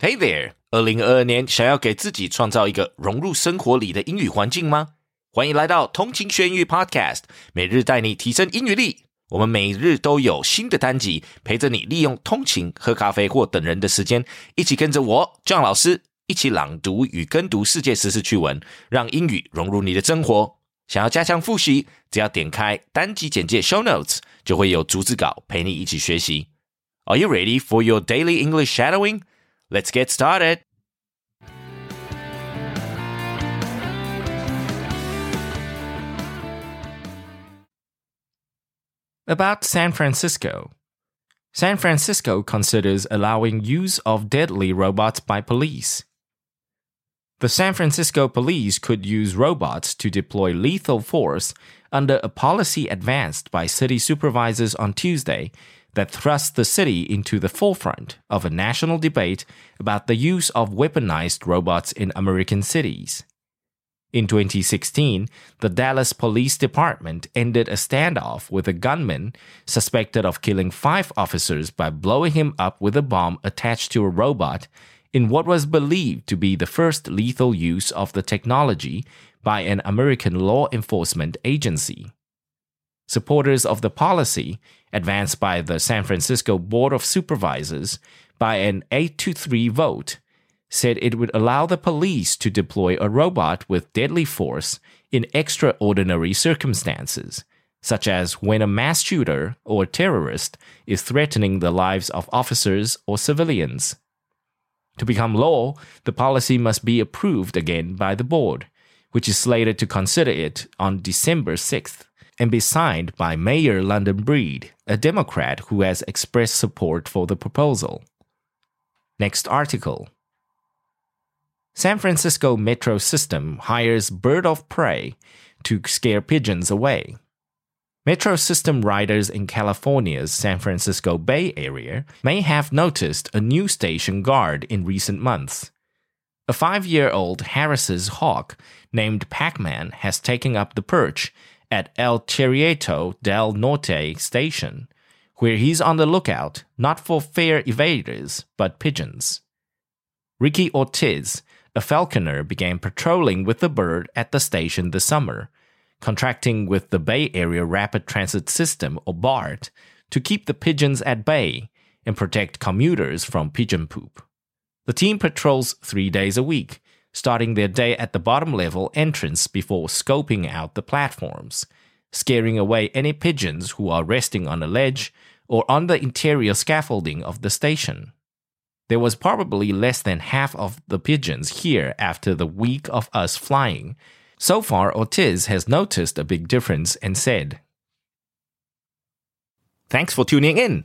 Hey there！二零二二年想要给自己创造一个融入生活里的英语环境吗？欢迎来到通勤学英语 Podcast，每日带你提升英语力。我们每日都有新的单集，陪着你利用通勤、喝咖啡或等人的时间，一起跟着我 John 老师一起朗读与跟读世界时事趣闻，让英语融入你的生活。想要加强复习，只要点开单集简介 Show Notes，就会有逐字稿陪你一起学习。Are you ready for your daily English shadowing? Let's get started. About San Francisco. San Francisco considers allowing use of deadly robots by police. The San Francisco police could use robots to deploy lethal force under a policy advanced by city supervisors on Tuesday that thrust the city into the forefront of a national debate about the use of weaponized robots in American cities. In 2016, the Dallas Police Department ended a standoff with a gunman suspected of killing five officers by blowing him up with a bomb attached to a robot in what was believed to be the first lethal use of the technology by an American law enforcement agency. Supporters of the policy, advanced by the San Francisco Board of Supervisors by an 8 to 3 vote, said it would allow the police to deploy a robot with deadly force in extraordinary circumstances, such as when a mass shooter or terrorist is threatening the lives of officers or civilians. To become law, the policy must be approved again by the board, which is slated to consider it on December 6th and be signed by Mayor London Breed, a Democrat who has expressed support for the proposal. Next article. San Francisco metro system hires bird of prey to scare pigeons away. Metro system riders in California's San Francisco Bay Area may have noticed a new station guard in recent months. A five year old Harris's hawk named Pac Man has taken up the perch at El Cerrito del Norte station, where he's on the lookout not for fare evaders, but pigeons. Ricky Ortiz, a falconer, began patrolling with the bird at the station this summer, contracting with the Bay Area Rapid Transit System, or BART, to keep the pigeons at bay and protect commuters from pigeon poop. The team patrols three days a week, starting their day at the bottom level entrance before scoping out the platforms, scaring away any pigeons who are resting on a ledge or on the interior scaffolding of the station. There was probably less than half of the pigeons here after the week of us flying. So far, Ortiz has noticed a big difference and said, Thanks for tuning in.